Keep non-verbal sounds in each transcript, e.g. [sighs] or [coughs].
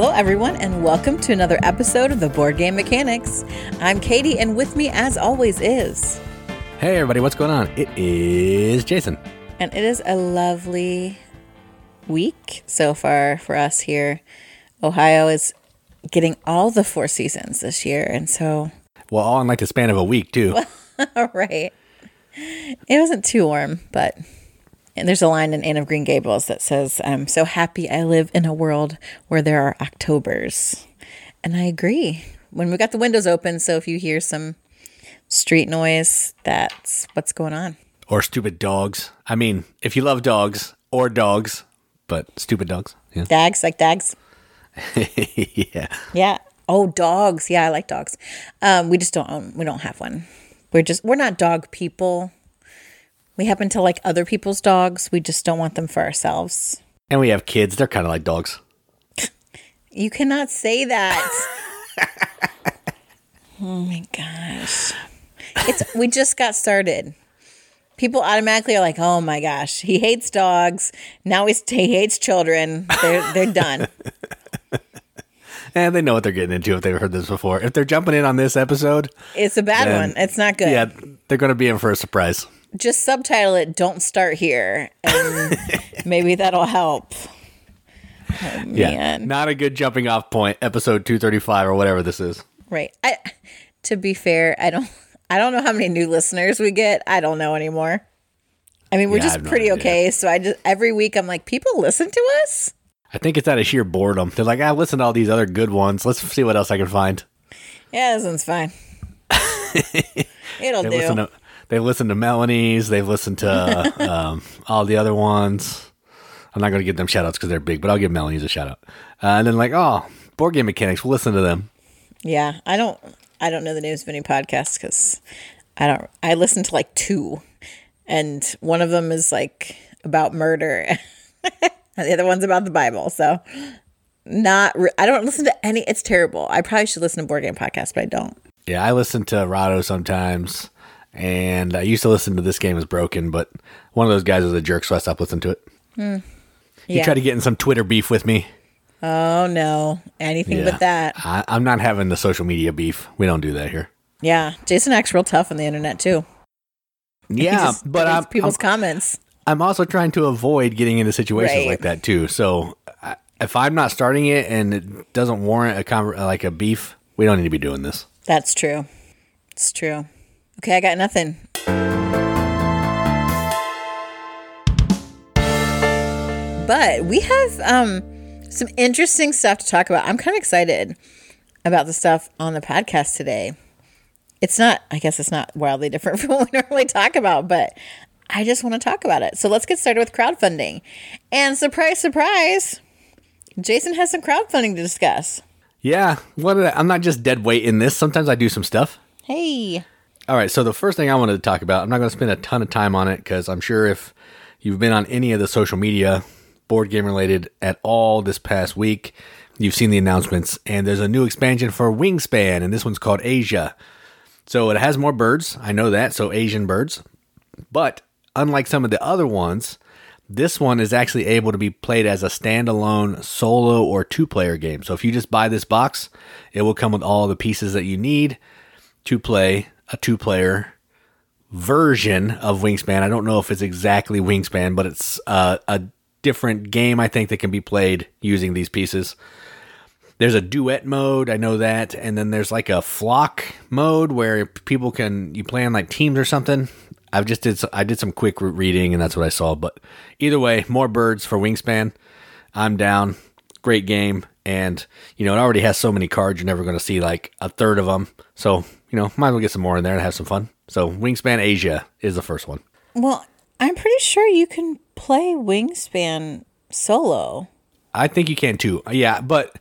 Hello, everyone, and welcome to another episode of the Board Game Mechanics. I'm Katie, and with me, as always, is. Hey, everybody, what's going on? It is Jason. And it is a lovely week so far for us here. Ohio is getting all the four seasons this year, and so. Well, all in like the span of a week, too. [laughs] right. It wasn't too warm, but and there's a line in Anne of Green Gables that says, I'm so happy I live in a world where there are Octobers. And I agree. When we got the windows open, so if you hear some street noise, that's what's going on. Or stupid dogs. I mean, if you love dogs or dogs, but stupid dogs. Yeah. Dags, like dags. [laughs] yeah. Yeah. Oh, dogs. Yeah, I like dogs. Um, we just don't own, we don't have one. We're just, we're not dog people. We happen to like other people's dogs. We just don't want them for ourselves. And we have kids. They're kind of like dogs. You cannot say that. [laughs] oh my gosh. It's we just got started. People automatically are like, "Oh my gosh, he hates dogs. Now he's, he hates children. They're they're done." [laughs] And they know what they're getting into if they've heard this before. If they're jumping in on this episode, It's a bad one. It's not good. yeah, they're going to be in for a surprise. Just subtitle it. Don't start here, and [laughs] maybe that'll help. Oh, Yeah. Not a good jumping off point, episode 235 or whatever this is. Right. I to be fair, I don't I don't know how many new listeners we get. I don't know anymore. I mean, we're Yeah, just have no pretty okay. So I just every week I'm like, people listen to us? I think it's out of sheer boredom. They're like, I listen to all these other good ones. Let's see what else I can find. Yeah, this one's fine. [laughs] It'll They do. listen to they listen to Melanie's. They've listened to [laughs] um, all the other ones. I'm not going to give them shout outs because they're big, but I'll give Melanie's a shout out. Uh, and then like, oh, board game mechanics. We'll listen to them. yeah, I don't I don't know the names of any podcasts because I don't I listen to like two, and one of them is like about murder, and [laughs] the other one's about the Bible. So not re- I don't listen to any. It's terrible. I probably should listen to board game podcasts, but I don't. Yeah, I listen to Rahdo sometimes, and I used to listen to This Game Is Broken, but one of those guys was a jerk, so I stopped listening to it. He Yeah. tried to get in some Twitter beef with me. Oh no, anything Yeah. but that. I, I'm not having the social media beef. We don't do that here. Yeah, Jason acts real tough on the internet too. Yeah, just but I'm, people's I'm, comments. I'm also trying to avoid getting into situations Right. like that too. So I, if I'm not starting it and it doesn't warrant a conver- like a beef, we don't need to be doing this. That's true. It's true. Okay, I got nothing. But we have um some interesting stuff to talk about. I'm kind of excited about the stuff on the podcast today. It's not, I guess it's not wildly [laughs] different from what we normally talk about, but I just want to talk about it. So let's get started with crowdfunding. And surprise, surprise, Jason has some crowdfunding to discuss. Yeah, what I, I'm not just dead weight in this. Sometimes I do some stuff. Hey. All right, so the first thing I wanted to talk about, I'm not going to spend a ton of time on it because I'm sure if you've been on any of the social media, board game related at all this past week, you've seen the announcements. And there's a new expansion for Wingspan, and this one's called Asia. So it has more birds. I know that. So Asian birds. But unlike some of the other ones, this one is actually able to be played as a standalone solo or two player game. So if you just buy this box, it will come with all the pieces that you need to play a two player version of Wingspan. I don't know if it's exactly Wingspan, but it's uh, a different game I think that can be played using these pieces. There's a duet mode, I know that, and then there's like a flock mode where people can you play on like teams or something. I've just did I did some quick reading and that's what I saw. But either way, more birds for Wingspan. I'm down. Great game, and you know it already has so many cards. You're never going to see like a third of them. So you know might as well get some more in there and have some fun. So Wingspan Asia is the first one. Well, I'm pretty sure you can play Wingspan solo. I think you can too. Yeah, but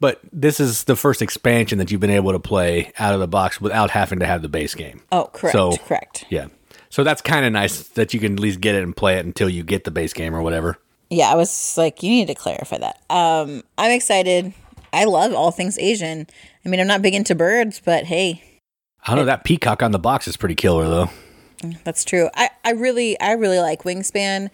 but this is the first expansion that you've been able to play out of the box without having to have the base game. Oh, correct. So- correct. Yeah. So that's kind of nice that you can at least get it and play it until you get the base game or whatever. Yeah, I was like, you need to clarify that. Um, I'm excited. I love all things Asian. I mean, I'm not big into birds, but hey, I don't know that peacock on the box is pretty killer though. that's true. I, I really, I really like Wingspan.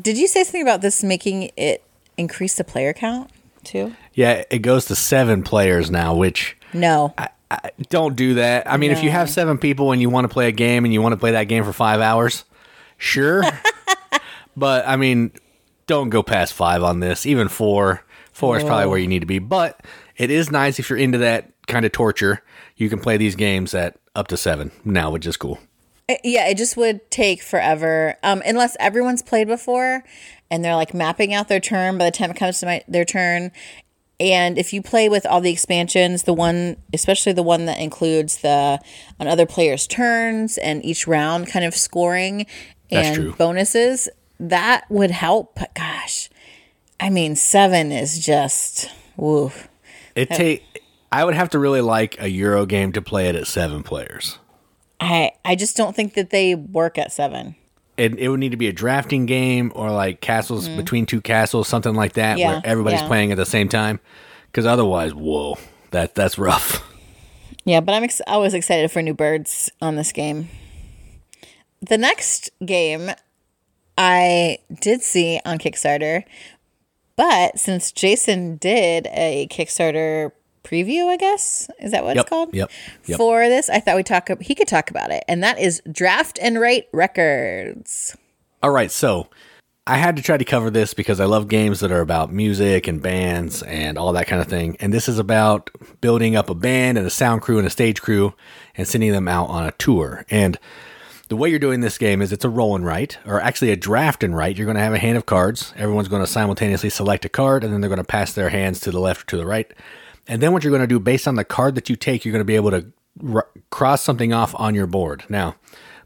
Did you say something about this making it increase the player count? too? Yeah, it goes to seven players now, which No. I, I, don't do that. I mean, if you have seven people and you want to play a game and you want to play that game for five hours, sure. [laughs] but I mean, don't go past five on this. Even four, four is probably where you need to be. But it is nice if you're into that kind of torture. You can play these games at up to seven now, which is cool. Yeah, it just would take forever. Um, unless everyone's played before and they're like mapping out their turn by the time it comes to my, their turn. And if you play with all the expansions, the one, especially the one that includes the on other players' turns and each round kind of scoring and bonuses, that would help. But gosh, I mean, seven is just woo. It take. I would have to really like a Euro game to play it at seven players. I I just don't think that they work at seven. it, it would need to be a drafting game or like castles mm-hmm. between two castles, something like that. Yeah, where everybody's yeah. playing at the same time. Because otherwise, whoa, that that's rough. Yeah, but I'm ex- I was excited for new birds on this game. The next game I did see on Kickstarter, but since Jason did a Kickstarter preview, I guess is that what Yep, it's called? yep, yep. For this, I thought we talk. He could talk about it, and that is Draft and Write Records. All right, so I had to try to cover this because I love games that are about music and bands and all that kind of thing. And this is about building up a band and a sound crew and a stage crew and sending them out on a tour. And the way you're doing this game is it's a roll and write, or actually a draft and write. You're going to have a hand of cards. Everyone's going to simultaneously select a card, and then they're going to pass their hands to the left or to the right. And then what you're going to do based on the card that you take, you're going to be able to r- cross something off on your board. Now,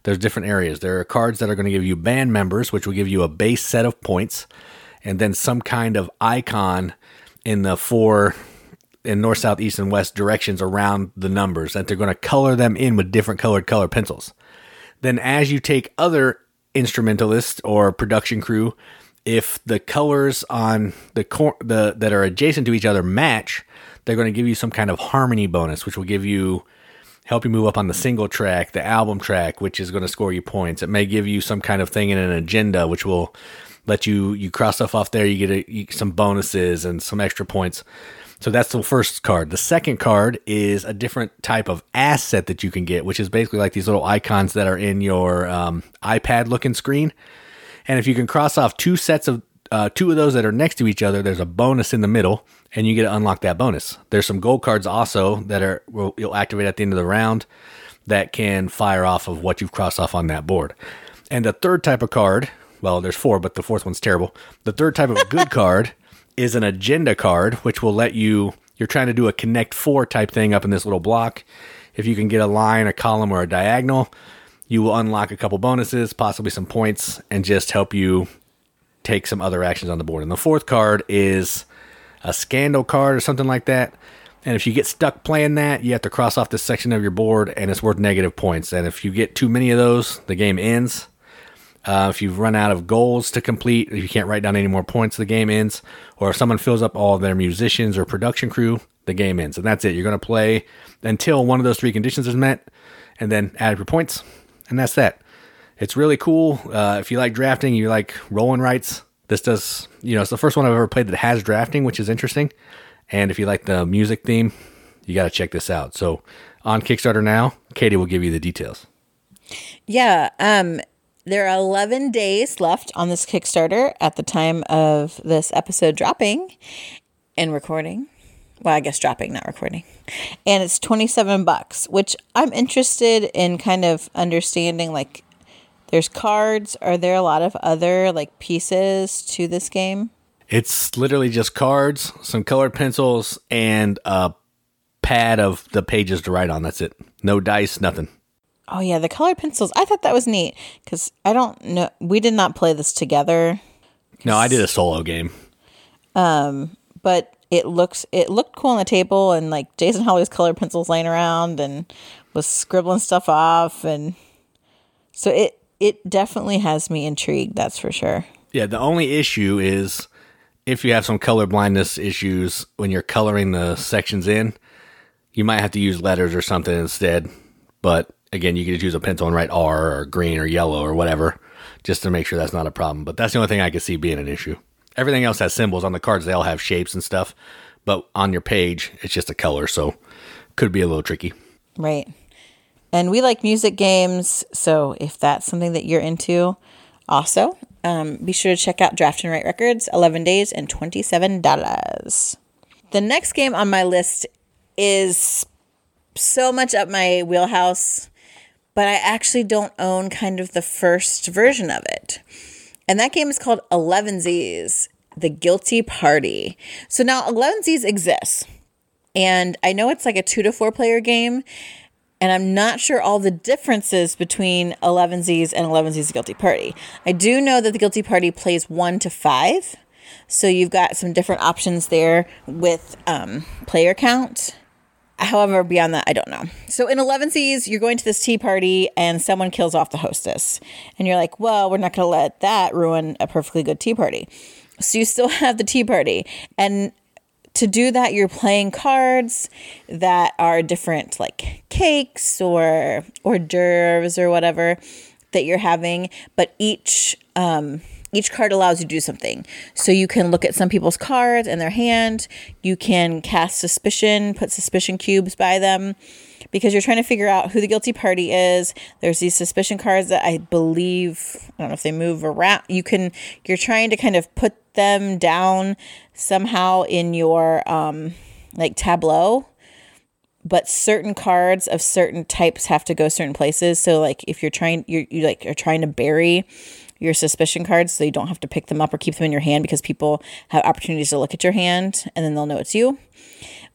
there's different areas. There are cards that are going to give you band members, which will give you a base set of points, and then some kind of icon in the four in north, south, east, and west directions around the numbers that they're going to color them in with different colored color pencils. Then, as you take other instrumentalists or production crew, if the colors on the cor- the that are adjacent to each other match, they're going to give you some kind of harmony bonus, which will give you help you move up on the single track, the album track, which is going to score you points. It may give you some kind of thing in an agenda, which will let you you cross stuff off there. You get a, some bonuses and some extra points. So that's the first card. The second card is a different type of asset that you can get, which is basically like these little icons that are in your um, iPad looking screen. And if you can cross off two sets of uh, two of those that are next to each other, there's a bonus in the middle, and you get to unlock that bonus. There's some gold cards also that are will you'll activate at the end of the round that can fire off of what you've crossed off on that board. And the third type of card, well, there's four, but the fourth one's terrible. The third type of good [laughs] card is an agenda card, which will let you. You're trying to do a connect four type thing up in this little block. If you can get a line, a column, or a diagonal, you will unlock a couple bonuses, possibly some points, and just help you take some other actions on the board. And the fourth card is a scandal card or something like that. And if you get stuck playing that, you have to cross off this section of your board, and it's worth negative points. And if you get too many of those, the game ends. Uh, if you've run out of goals to complete, if you can't write down any more points, the game ends. Or if someone fills up all their musicians or production crew, the game ends. And that's it. You're going to play until one of those three conditions is met, and then add your points. And that's that. It's really cool. Uh, if you like drafting, you like rolling rights. This does, you know, it's the first one I've ever played that has drafting, which is interesting. And if you like the music theme, you got to check this out. So on Kickstarter now, Katie will give you the details. Yeah, um, there are 11 days left on this Kickstarter at the time of this episode dropping and recording. Well, I guess dropping, not recording. And it's 27 bucks, which I'm interested in kind of understanding like there's cards, are there a lot of other like pieces to this game? It's literally just cards, some colored pencils, and a pad of the pages to write on. That's it. No dice, nothing. Oh yeah, the colored pencils. I thought that was neat cuz I don't know we did not play this together. No, I did a solo game. Um, but it looks it looked cool on the table and like Jason Holly's colored pencils laying around and was scribbling stuff off and so it it definitely has me intrigued, that's for sure. Yeah, the only issue is if you have some color blindness issues when you're coloring the sections in, you might have to use letters or something instead. But again, you can just use a pencil and write R or green or yellow or whatever just to make sure that's not a problem. But that's the only thing I could see being an issue. Everything else has symbols on the cards. They all have shapes and stuff, but on your page, it's just a color. So could be a little tricky. Right. And we like music games. So if that's something that you're into, also, um, be sure to check out Draft and Write Records, 11 days and $27. The next game on my list is so much up my wheelhouse, but I actually don't own kind of the first version of it. And that game is called Elevenses, The Guilty Party. So now Elevenses exists. And I know it's like a two to four player game. And I'm not sure all the differences between Elevenses and Elevenses Guilty Party. I do know that the Guilty Party plays one to five. So you've got some different options there with um, player count. However, beyond that, I don't know. So in Elevenses, you're going to this tea party and someone kills off the hostess. And you're like, well, we're not going to let that ruin a perfectly good tea party. So you still [laughs] have the tea party. And to do that, you're playing cards that are different, like cakes or hors d'oeuvres or whatever that you're having. But each um, each card allows you to do something. So you can look at some people's cards and their hand. You can cast suspicion, put suspicion cubes by them because you're trying to figure out who the guilty party is. There's these suspicion cards that I believe, I don't know if they move around. You can, you're trying to kind of put them down somehow in your um, like tableau but certain cards of certain types have to go certain places so like if you're trying you're, you like are trying to bury your suspicion cards so you don't have to pick them up or keep them in your hand because people have opportunities to look at your hand and then they'll know it's you.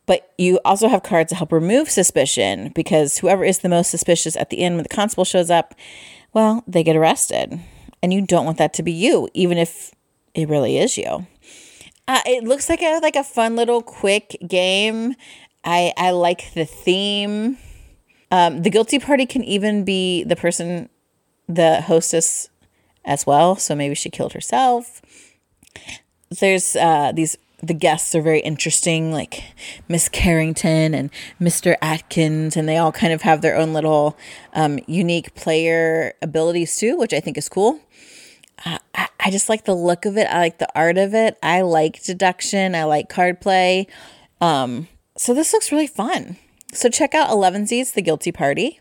But you also have cards to help remove suspicion because whoever is the most suspicious at the end when the constable shows up, well, they get arrested. And you don't want that to be you, even if it really is you. Uh, it looks like a like a fun little quick game. I I like the theme. Um, the guilty party can even be the person, the hostess as well. So maybe she killed herself. There's uh, these the guests are very interesting, like Miss Carrington and Mr. Atkins, and they all kind of have their own little um, unique player abilities too, which I think is cool. Uh, I, I just like the look of it. I like the art of it. I like deduction. I like card play. Um, so this looks really fun. So check out Elevenses The Guilty Party.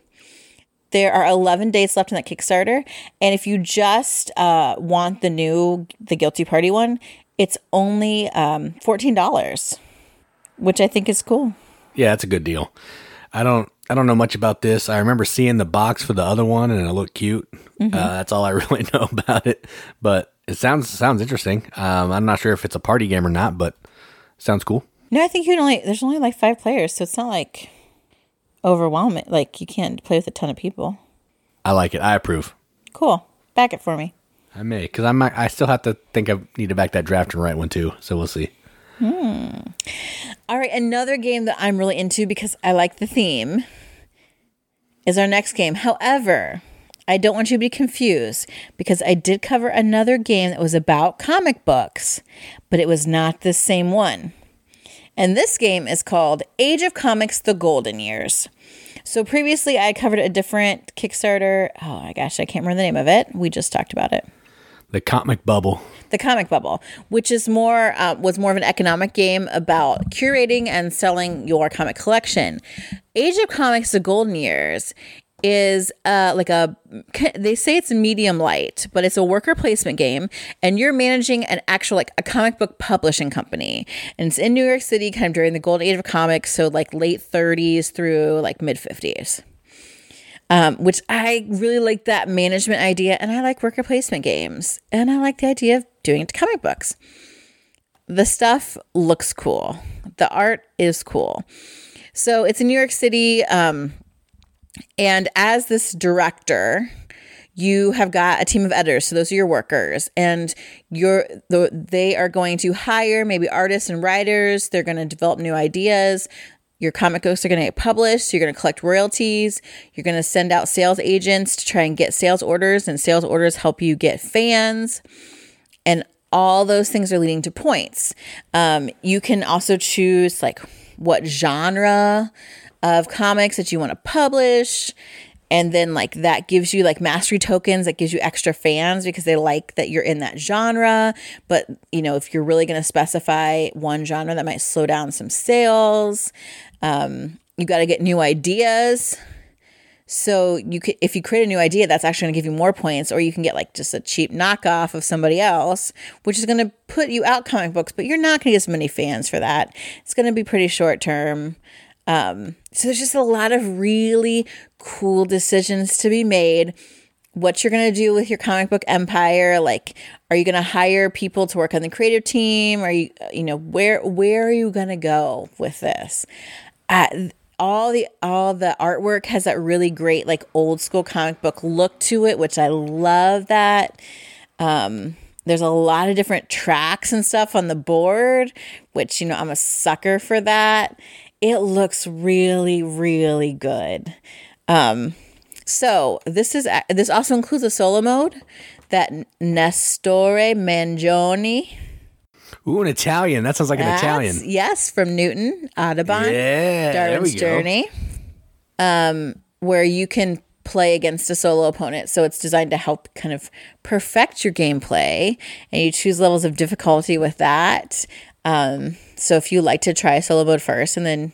There are 11 days left in that Kickstarter. And if you just uh, want the new The Guilty Party one, it's only um, $14, which I think is cool. Yeah, that's a good deal. I don't I don't know much about this. I remember seeing the box for the other one and it looked cute. Mm-hmm. Uh, that's all I [laughs] really know about it. But it sounds sounds interesting. Um, I'm not sure if it's a party game or not, but sounds cool. No, I think you can only there's only like five players, so it's not like overwhelming. Like you can't play with a ton of people. I like it. I approve. Cool. Back it for me. I may because I'm I still have to think I need to back that draft and write one too. So we'll see. Hmm. All right, another game that I'm really into because I like the theme is our next game. However, I don't want you to be confused because I did cover another game that was about comic books, but it was not the same one. And this game is called Age of Comics The Golden Years. So previously I covered a different Kickstarter. Oh my gosh, I can't remember the name of it. We just talked about it. The Comic Bubble. The Comic Bubble, which is more uh, was more of an economic game about curating and selling your comic collection. Age of Comics: The Golden Years is uh, like a they say it's medium light but it's a worker placement game and you're managing an actual like a comic book publishing company and it's in new york city kind of during the golden age of comics so like late 30s through like mid 50s um, which i really like that management idea and i like worker placement games and i like the idea of doing it to comic books. The stuff looks cool. The art is cool. So it's in new york city um, and as this director, you have got a team of editors. So those are your workers and you're the, they are going to hire maybe artists and writers. They're going to develop new ideas your comic books are going to get published you're going to collect royalties you're going to send out sales agents to try and get sales orders and sales orders help you get fans and all those things are leading to points um, you can also choose like what genre of comics that you want to publish. and then like that gives you like mastery tokens that gives you extra fans because they like that you're in that genre but you know if you're really going to specify one genre that might slow down some sales um, you got to get new ideas so you could if you create a new idea that's actually going to give you more points or you can get like just a cheap knockoff of somebody else which is going to put you out comic books but you're not going to get as many fans for that it's going to be pretty short term um, so there's just a lot of really cool decisions to be made. What you're going to do with your comic book empire, like are you going to hire people to work on the creative team? Are you you know, where where are you going to go with this? All the all the artwork has that really great like old school comic book look to it, which I love that. Um, there's a lot of different tracks and stuff on the board, which you know I'm a sucker for that it looks really, really good. Um, so this is this also includes a solo mode that Nestore Mangone. Ooh, an Italian. That sounds like an Italian. Yes, from Newton Audubon. Yeah, Darwin's Journey. Um, where you can play against a solo opponent. So it's designed to help kind of perfect your gameplay, and you choose levels of difficulty with that. Um, so if you like to try solo mode first and then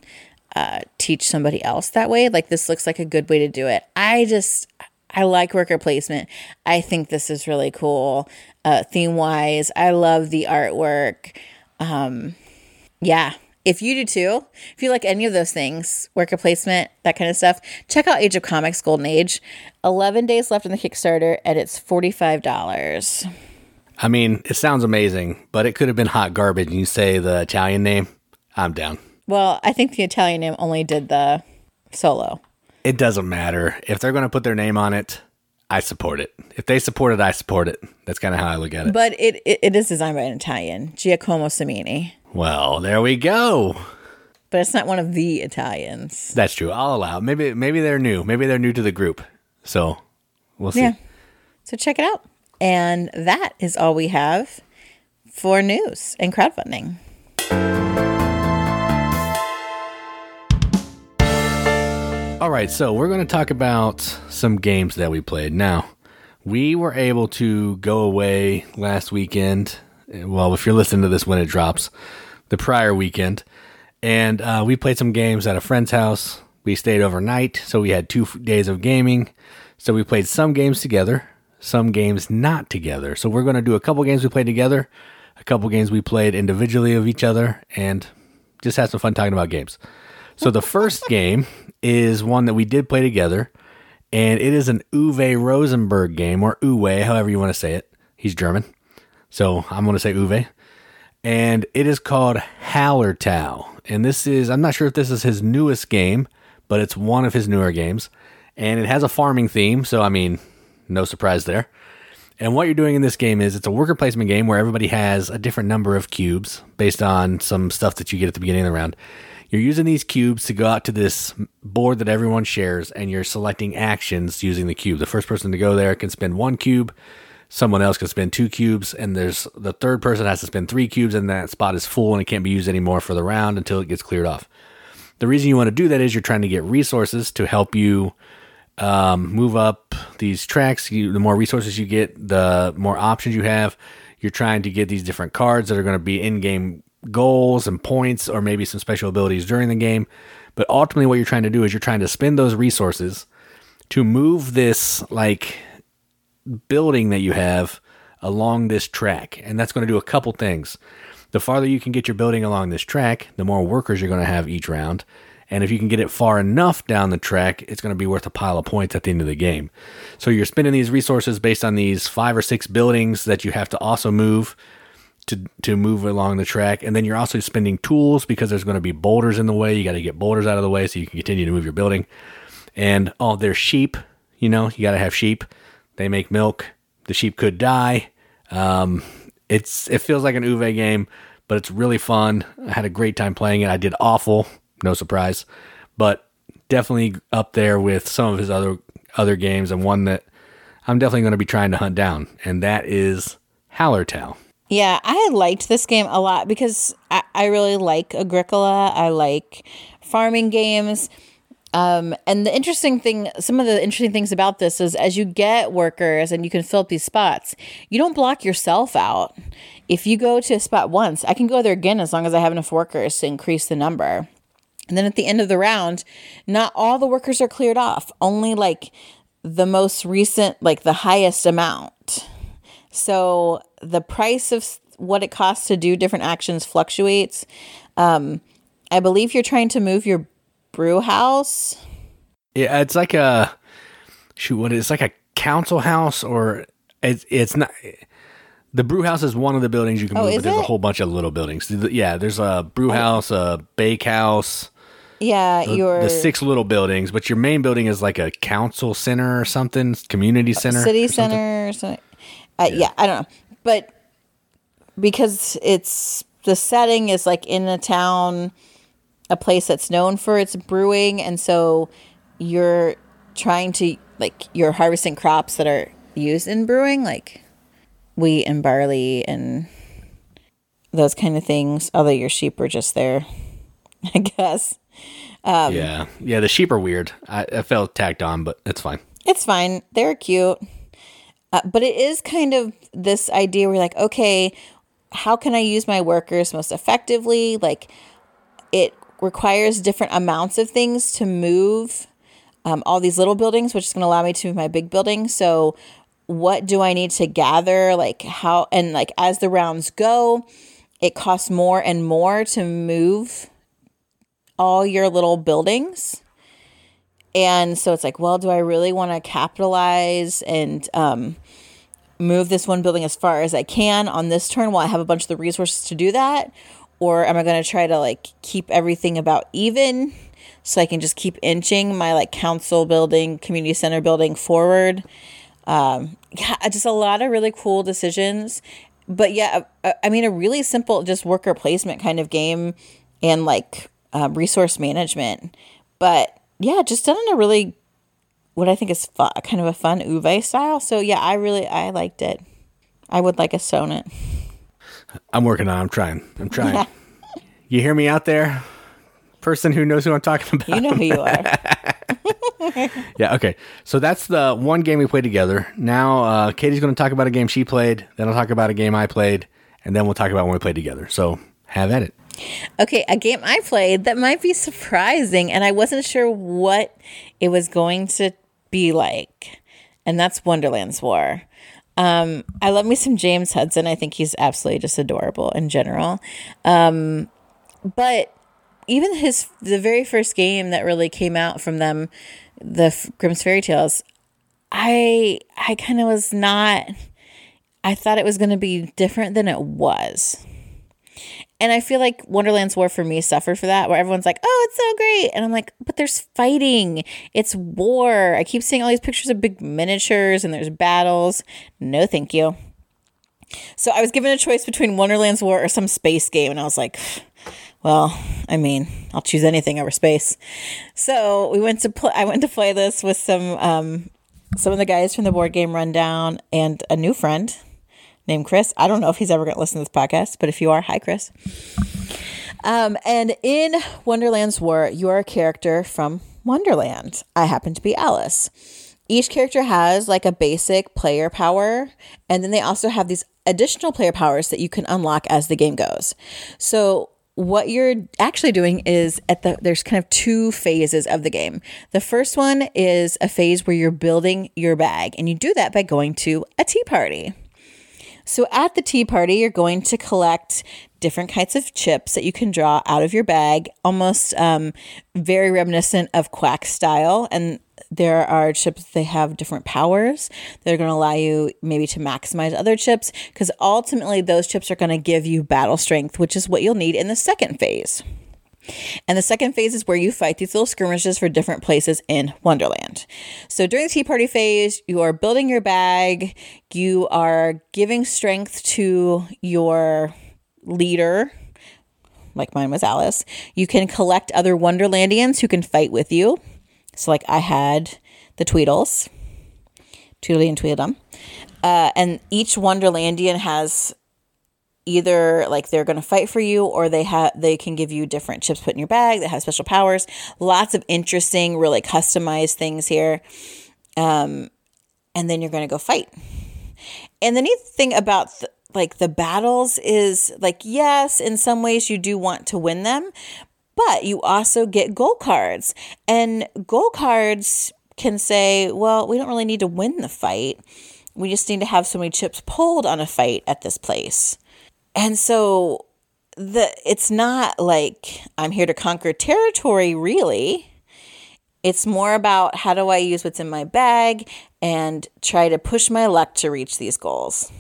uh, teach somebody else that way, like this looks like a good way to do it. I just I like worker placement. I think this is really cool. Uh, theme wise, I love the artwork. Um, yeah, if you do too, if you like any of those things, worker placement, that kind of stuff, check out Age of Comics Golden Age. 11 days left in the Kickstarter, and it's $45. I mean, it sounds amazing, but it could have been hot garbage. And you say the Italian name, I'm down. Well, I think the Italian name only did the solo. It doesn't matter. If they're going to put their name on it, I support it. If they support it, I support it. That's kind of how I look at it. But it, it, it is designed by an Italian, Giacomo Samini. Well, there we go. But it's not one of the Italians. That's true. I'll allow. Maybe maybe they're new. Maybe they're new to the group. So we'll see. Yeah. So check it out. And that is all we have for news and crowdfunding. All right, so we're going to talk about some games that we played. Now, we were able to go away last weekend. Well, if you're listening to this when it drops, the prior weekend, and uh, we played some games at a friend's house. We stayed overnight, so we had two days of gaming. So we played some games together some games not together. So we're going to do a couple games we played together, a couple games we played individually of each other, and just have some fun talking about games. So the first [laughs] game is one that we did play together, and it is an Uwe Rosenberg game, or Uwe, however you want to say it. He's German, so I'm going to say Uwe. And it is called Hallertau. And this is, I'm not sure if this is his newest game, but it's one of his newer games. And it has a farming theme, so I mean, no surprise there. And what you're doing in this game is it's a worker placement game where everybody has a different number of cubes based on some stuff that you get at the beginning of the round. You're using these cubes to go out to this board that everyone shares, and you're selecting actions using the cube. The first person to go there can spend one cube, someone else can spend two cubes, and there's the third person has to spend three cubes, and that spot is full and it can't be used anymore for the round until it gets cleared off. The reason you want to do that is you're trying to get resources to help you um, move up these tracks. You, the more resources you get, the more options you have. You're trying to get these different cards that are going to be in game goals and points, or maybe some special abilities during the game. But ultimately, what you're trying to do is you're trying to spend those resources to move this like building that you have along this track. And that's going to do a couple things. The farther you can get your building along this track, the more workers you're going to have each round. And if you can get it far enough down the track, it's going to be worth a pile of points at the end of the game. So you're spending these resources based on these five or six buildings that you have to also move to to move along the track. And then you're also spending tools because there's going to be boulders in the way. You got to get boulders out of the way so you can continue to move your building. And oh, there's sheep. You know, you got to have sheep. They make milk. The sheep could die. Um, it's it feels like an Uwe game, but it's really fun. I had a great time playing it. I did awful no surprise, but definitely up there with some of his other other games and one that I'm definitely going to be trying to hunt down, and that is Hallertau. Yeah, I liked this game a lot because I, I really like Agricola. I like farming games. Um, and the interesting thing, some of the interesting things about this is as you get workers and you can fill up these spots, you don't block yourself out. If you go to a spot once, I can go there again as long as I have enough workers to increase the number. And then at the end of the round, not all the workers are cleared off, only like the most recent, like the highest amount. So the price of what it costs to do different actions fluctuates. Um, I believe you're trying to move your brew house. Yeah, it's like a shoot. What it's like a council house, or it's it's not. The brew house is one of the buildings you can Oh, move, but there's a whole bunch of little buildings. Yeah, there's a brew house, a bake house, Yeah, your the six little buildings, but your main building is like a council center or something, community center, city or center or something. Uh, yeah. I don't know, but because it's the setting is like in a town, a place that's known for its brewing, and so you're trying to like you're harvesting crops that are used in brewing, like wheat and barley and those kind of things. Although your sheep are just there, [laughs] I guess. Um, yeah, yeah. The sheep are weird. I, I felt tacked on, but it's fine. It's fine. They're cute. Uh, but it is kind of this idea where you're like, okay, how can I use my workers most effectively? Like, it requires different amounts of things to move um, all these little buildings, which is going to allow me to move my big building. So, what do I need to gather? Like, how, and like, as the rounds go, it costs more and more to move all your little buildings. And so it's like, well, do I really want to capitalize and um, move this one building as far as I can on this turn while I have a bunch of the resources to do that? Or am I going to try to like keep everything about even so I can just keep inching my like council building, community center building forward? Um, yeah, just a lot of really cool decisions. But yeah, I, mean, a really simple, just worker placement kind of game and like uh, resource management. But yeah, just done in a really what I think is fun, kind of a fun Uwe style. So yeah, I really I liked it. I would like a sonnet. I'm working on. it. I'm trying. I'm trying. [laughs] you hear me out there, person who knows who I'm talking about? You know who you are. [laughs] Yeah, okay. So that's the one game we played together. Now, uh, Katie's going to talk about a game she played. Then I'll talk about a game I played. And then we'll talk about when we played together. So have at it. Okay, a game I played that might be surprising, and I wasn't sure what it was going to be like, and that's Wonderland's War. Um, I love me some James Hudson. I think he's absolutely just adorable in general. Um, but even his the very first game that really came out from them, the Grimm's Fairy Tales, I I kind of was not. I thought it was going to be different than it was. And I feel like Wonderland's War for me suffered for that, where everyone's like, oh, it's so great. And I'm like, but there's fighting. It's war. I keep seeing all these pictures of big miniatures and there's battles. No, thank you. So I was given a choice between Wonderland's War or some space game. And I was like, well, I mean, I'll choose anything over space. So we went to play, I went to play this with some, um, some of the guys from the board game rundown and a new friend named Chris. I don't know if he's ever going to listen to this podcast, but if you are, hi, Chris. Um, and in Wonderland's War, you are a character from Wonderland. I happen to be Alice. Each character has like a basic player power, and then they also have these additional player powers that you can unlock as the game goes. So, what you're actually doing is at the there's kind of two phases of the game. The first one is a phase where you're building your bag, and you do that by going to a tea party. So at the tea party, you're going to collect different kinds of chips that you can draw out of your bag, almost um, very reminiscent of Quack style. And there are chips they have different powers that are going to allow you maybe to maximize other chips because ultimately those chips are going to give you battle strength, which is what you'll need in the second phase. And the second phase is where you fight these little skirmishes for different places in Wonderland. So during the tea party phase, you are building your bag, you are giving strength to your leader, like mine was Alice. You can collect other Wonderlandians who can fight with you. So, like I had the Tweedles, Tweedledee and Tweedledum. Uh, and each Wonderlandian has either like they're going to fight for you or they have they can give you different chips put in your bag that have special powers. Lots of interesting really customized things here. Um, and then you're going to go fight. And the neat thing about th- like the battles is like yes in some ways you do want to win them but you also get goal cards. And goal cards can say well we don't really need to win the fight. We just need to have so many chips pulled on a fight at this place and so the it's not like I'm here to conquer territory really. It's more about how do I use what's in my bag and try to push my luck to reach these goals.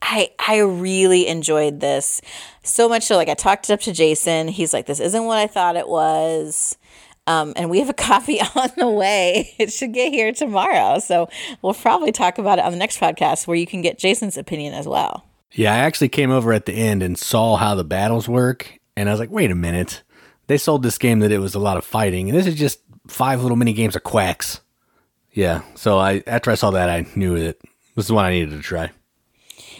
I I really enjoyed this so much so like I talked it up to Jason. He's like, "This isn't what I thought it was." Um, and we have a [laughs] copy on the way. It should get here tomorrow, so we'll probably talk about it on the next podcast where you can get Jason's opinion as well. Yeah, I actually came over at the end and saw how the battles work, and I was like, wait a minute. They sold this game that it was a lot of fighting, and this is just five little mini games of quacks. Yeah, so I after I saw that, I knew that this is what I needed to try.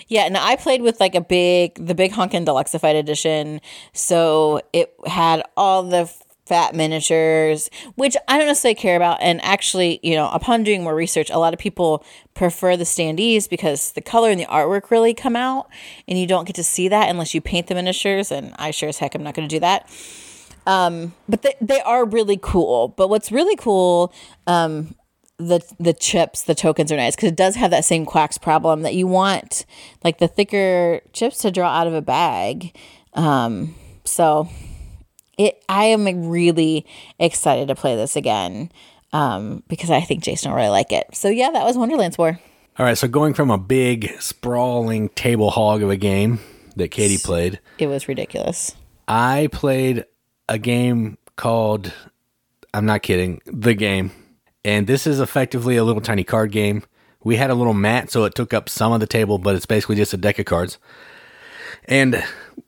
Yeah, and I played with like a big, the big Honkin Deluxified edition. So it had all the fat miniatures, which I don't necessarily care about. And actually, you know, upon doing more research, a lot of people prefer the standees because the color and the artwork really come out, and you don't get to see that unless you paint the miniatures. And I sure as heck am not going to do that. Um, but they, they are really cool. But what's really cool, um, the the chips, the tokens are nice because it does have that same quacks problem that you want like the thicker chips to draw out of a bag. Um, so it I am really excited to play this again um, because I think Jason will really like it. So yeah, that was Wonderlands War. All right, so going from a big sprawling table hog of a game that Katie played, It was ridiculous. I played a game called I'm not kidding, the game. And this is effectively a little tiny card game. We had a little mat, so it took up some of the table, but it's basically just a deck of cards. And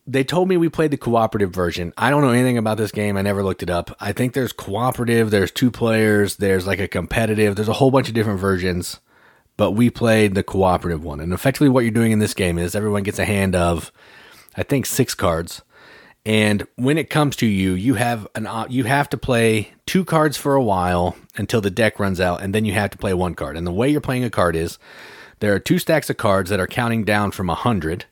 they told me we played the cooperative version. I don't know anything about this game. I never looked it up. I think there's cooperative, there's two players, there's like a competitive, there's a whole bunch of different versions. But we played the cooperative one. And effectively, what you're doing in this game is everyone gets a hand of, I think, six cards. And when it comes to you, you have an you have to play two cards for a while until the deck runs out, and then you have to play one card. And the way you're playing a card is there are two stacks of cards that are counting down from hundred,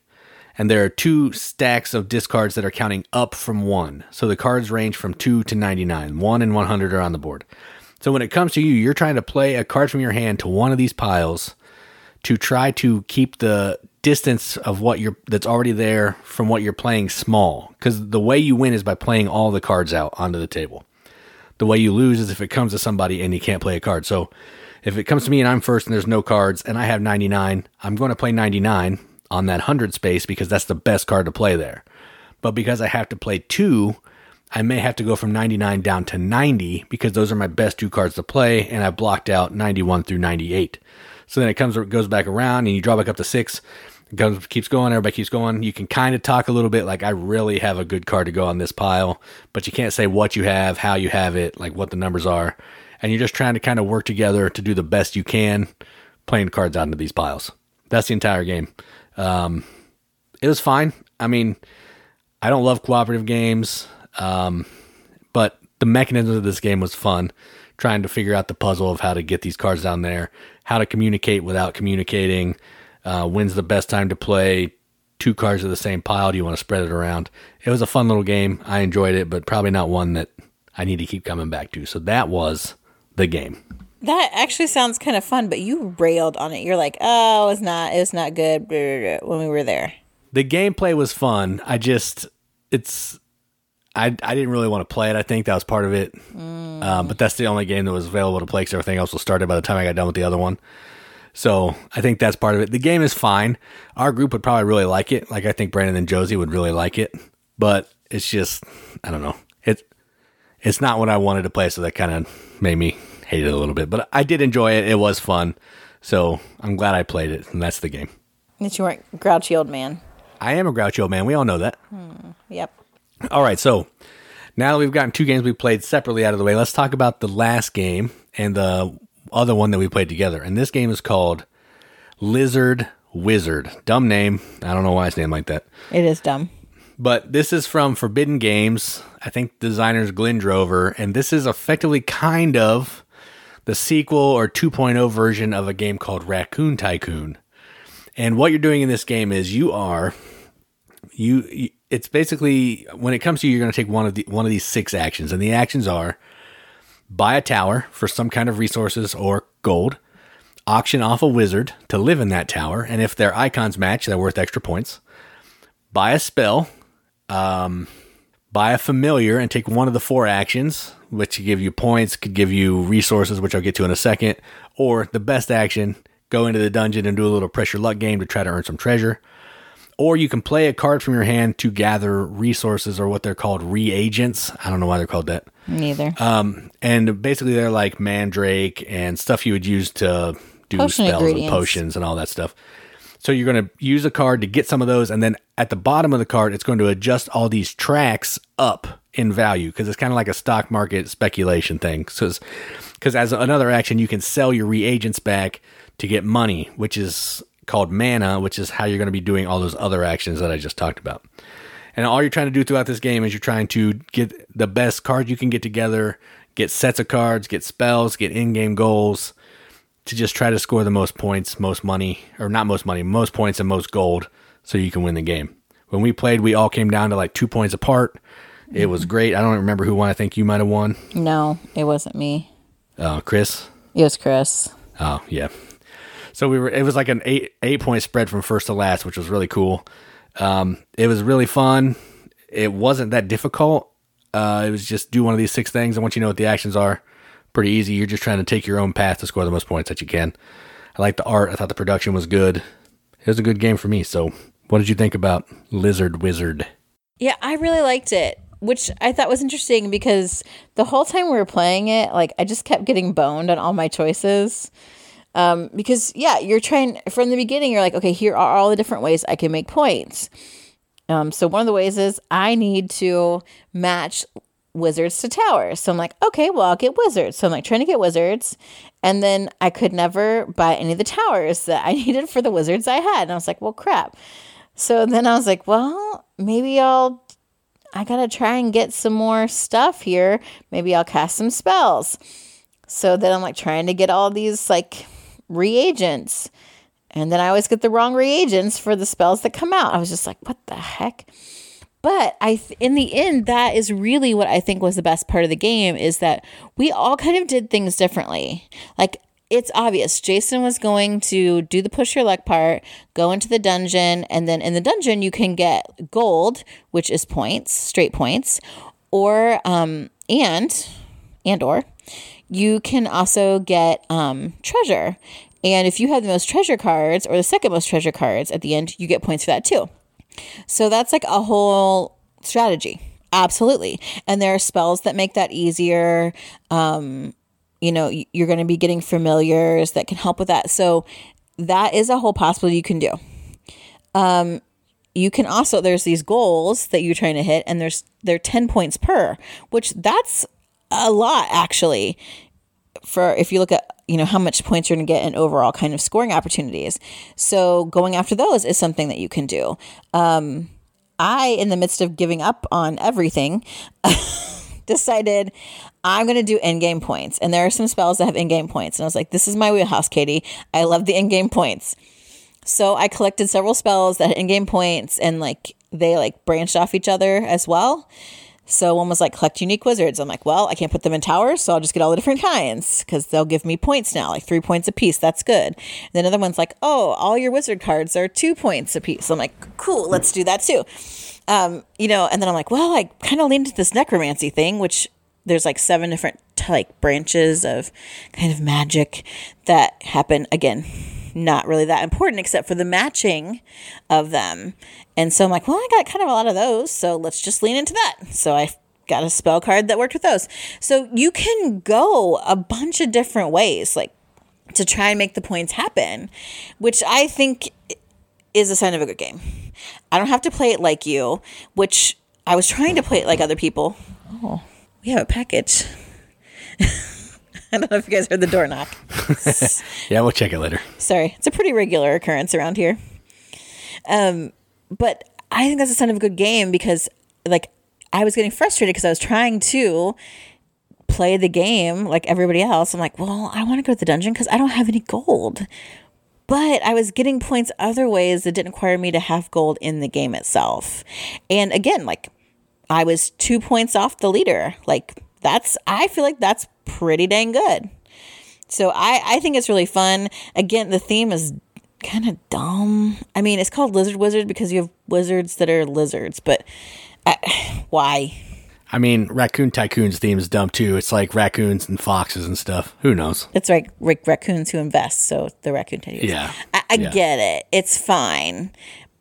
and there are two stacks of discards that are counting up from one. So the cards range from two to ninety nine. One and one hundred are on the board. So when it comes to you, you're trying to play a card from your hand to one of these piles to try to keep the distance of what you're that's already there from what you're playing small because the way you win is by playing all the cards out onto the table the way you lose is if it comes to somebody and you can't play a card so if it comes to me and i'm first and there's no cards and i have 99 i'm going to play 99 on that 100 space because that's the best card to play there but because i have to play two i may have to go from 99 down to 90 because those are my best two cards to play and i blocked out 91 through 98 so then it comes goes back around and you draw back up to six. It goes keeps going, everybody keeps going. You can kind of talk a little bit like I really have a good card to go on this pile, but you can't say what you have, how you have it, like what the numbers are. And you're just trying to kind of work together to do the best you can playing cards out into these piles. That's the entire game. Um, it was fine. I mean, I don't love cooperative games, um, but the mechanism of this game was fun. Trying to figure out the puzzle of how to get these cards down there, how to communicate without communicating, uh, when's the best time to play two cards of the same pile? Do you want to spread it around? It was a fun little game. I enjoyed it, but probably not one that I need to keep coming back to. So that was the game. That actually sounds kind of fun, but you railed on it. You're like, "Oh, it's not. It's not good." blah, blah, blah," When we were there, The gameplay was fun. I just, it's, I, I didn't really want to play it. I think that was part of it. Um, but that's the only game that was available to play because everything else was started by the time I got done with the other one. So I think that's part of it. The game is fine. Our group would probably really like it. Like I think Brandon and Josie would really like it. But it's just, I don't know. It, it's not what I wanted to play. So that kind of made me hate it a little bit. But I did enjoy it. It was fun. So I'm glad I played it. And that's the game. that you weren't grouchy old man. I am a grouchy old man. We all know that. Hmm, yep. All right, so now that we've gotten two games we played separately out of the way, let's talk about the last game and the other one that we played together. And this game is called Lizard Wizard. Dumb name. I don't know why it's named like that. It is dumb. But this is from Forbidden Games. I think designers Glenn Drover, and this is effectively kind of the sequel or 2.0 version of a game called Raccoon Tycoon. And what you're doing in this game is you are you it's basically when it comes to you you're going to take one of the one of these six actions and the actions are buy a tower for some kind of resources or gold, auction off a wizard to live in that tower, and if their icons match, they're worth extra points. Buy a spell, um, buy a familiar, and take one of the four actions, which could give you points, could give you resources, which I'll get to in a second, or the best action, go into the dungeon and do a little pressure luck game to try to earn some treasure. Or you can play a card from your hand to gather resources or what they're called reagents. I don't know why they're called that. Neither. Um, and basically they're like mandrake and stuff you would use to do Potion spells and potions and all that stuff. So you're going to use a card to get some of those, and then at the bottom of the card, it's going to adjust all these tracks up in value because it's kind of like a stock market speculation thing. Because as another action, you can sell your reagents back to get money, which is called mana, which is how you're going to be doing all those other actions that I just talked about. And all you're trying to do throughout this game is you're trying to get the best cards you can get together, get sets of cards, get spells, get in-game goals to just try to score the most points, most money, or not most money, most points and most gold so you can win the game. When we played, we all came down to like 2 points apart. It was great. I don't remember who won. I think you might have won. no, it wasn't me. Uh, Chris. It was Chris. Oh, yeah. So we were. It was like an eight eight point spread from first to last, which was really cool. Um, it was really fun. It wasn't that difficult. Uh, it was just do one of these six things, and once you know what the actions are, pretty easy. You're just trying to take your own path to score the most points that you can. I like the art. I thought the production was good. It was a good game for me. So, what did you think about Lizard Wizard? Yeah, I really liked it, which I thought was interesting because the whole time we were playing it, like I just kept getting boned on all my choices. Um, because yeah, you're trying from the beginning. You're like, okay, here are all the different ways I can make points. Um, so one of the ways is I need to match wizards to towers. So I'm like, okay, well, I'll get wizards. So I'm like trying to get wizards. And then I could never buy any of the towers that I [laughs] needed for the wizards I had. And I was like, well, crap. So then I was like, well, maybe I'll, I got to try and get some more stuff here. Maybe I'll cast some spells. So then I'm like trying to get all these like reagents. And then I always get the wrong reagents for the spells that come out. I was just like, what the heck? But I, th- in the end, that is really what I think was the best part of the game is that we all kind of did things differently. Like it's obvious Jason was going to do the push your luck part, go into the dungeon, and then in the dungeon you can get gold, which is points, straight points, or um and and or you can also get um treasure. And if you have the most treasure cards or the second most treasure cards at the end, you get points for that too. So that's like a whole strategy. Absolutely. And there are spells that make that easier. Um, you know, you're going to be getting familiars that can help with that. So that is a whole possibility you can do. Um, you can also there's these goals that you're trying to hit, and there's they're 10 points per, which that's a lot actually for if you look at you know how much points you're going to get in overall kind of scoring opportunities so going after those is something that you can do um, i in the midst of giving up on everything [laughs] decided i'm going to do in-game points and there are some spells that have in-game points and i was like this is my wheelhouse katie i love the in-game points so i collected several spells that had in-game points and like they like branched off each other as well so one was like collect unique wizards. I'm like, well, I can't put them in towers, so I'll just get all the different kinds because they'll give me points now, like three points a piece. That's good. And then another one's like, oh, all your wizard cards are two points a piece. I'm like, cool, let's do that too. Um, you know, and then I'm like, well, I kind of leaned into this necromancy thing, which there's like seven different like branches of kind of magic that happen again not really that important except for the matching of them. And so I'm like, well, I got kind of a lot of those, so let's just lean into that. So I got a spell card that worked with those. So you can go a bunch of different ways, like to try and make the points happen, which I think is a sign of a good game. I don't have to play it like you, which I was trying to play it like other people. Oh, we have a package. [laughs] I don't know if you guys heard the door knock. [laughs] yeah, we'll check it later. Sorry, it's a pretty regular occurrence around here. Um, but I think that's a sign of a good game because, like, I was getting frustrated because I was trying to play the game like everybody else. I'm like, well, I want to go to the dungeon because I don't have any gold. But I was getting points other ways that didn't require me to have gold in the game itself. And again, like, I was two points off the leader. Like, that's, I feel like that's pretty dang good. So I, I think it's really fun. Again, the theme is kind of dumb. I mean, it's called Lizard Wizard because you have wizards that are lizards, but uh, [sighs] why? I mean, Raccoon Tycoon's theme is dumb too. It's like raccoons and foxes and stuff. Who knows? It's like Rick raccoons who invest, so the raccoon tycoon. Yeah, I, I yeah. get it. It's fine,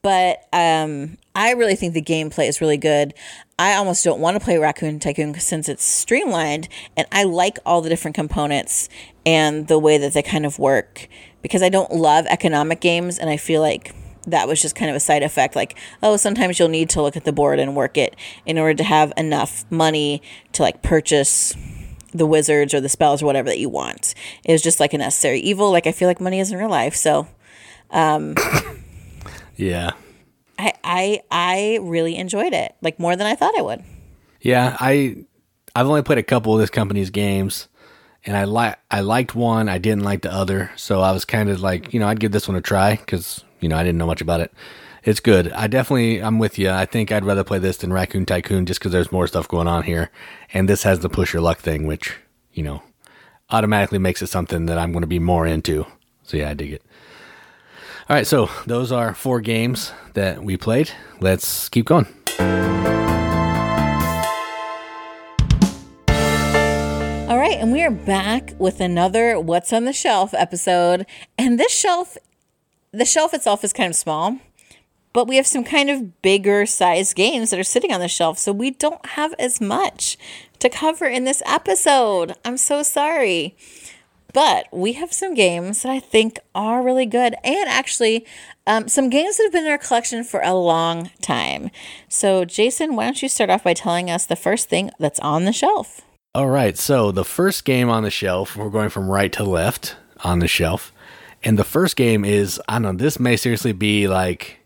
but um, I really think the gameplay is really good. I almost don't want to play Raccoon Tycoon since it's streamlined, and I like all the different components and the way that they kind of work because I don't love economic games, and I feel like that was just kind of a side effect. Like, oh, sometimes you'll need to look at the board and work it in order to have enough money to like purchase the wizards or the spells or whatever that you want. It was just like a necessary evil. Like I feel like money is in real life, so um [coughs] Yeah, I I I really enjoyed it, like more than I thought I would. yeah. I I've only played a couple of this company's games, and I like I liked one. I didn't like the other, so I was kind of like, you know, I'd give this one a try because you know I didn't know much about it. It's good. I definitely I'm with you. I think I'd rather play this than Raccoon Tycoon just because there's more stuff going on here, and this has the push your luck thing, which you know automatically makes it something that I'm going to be more into. So yeah, I dig it. All right, so those are four games that we played. Let's keep going. All right, and we are back with another What's on the Shelf episode. And this shelf, the shelf itself is kind of small, but we have some kind of bigger size games that are sitting on the shelf. So we don't have as much to cover in this episode. I'm so sorry. But we have some games that I think are really good, and actually, um, some games that have been in our collection for a long time. So, Jason, why don't you start off by telling us the first thing that's on the shelf? All right, so the first game on the shelf, we're going from right to left on the shelf. And the first game is, I don't know, this may seriously be like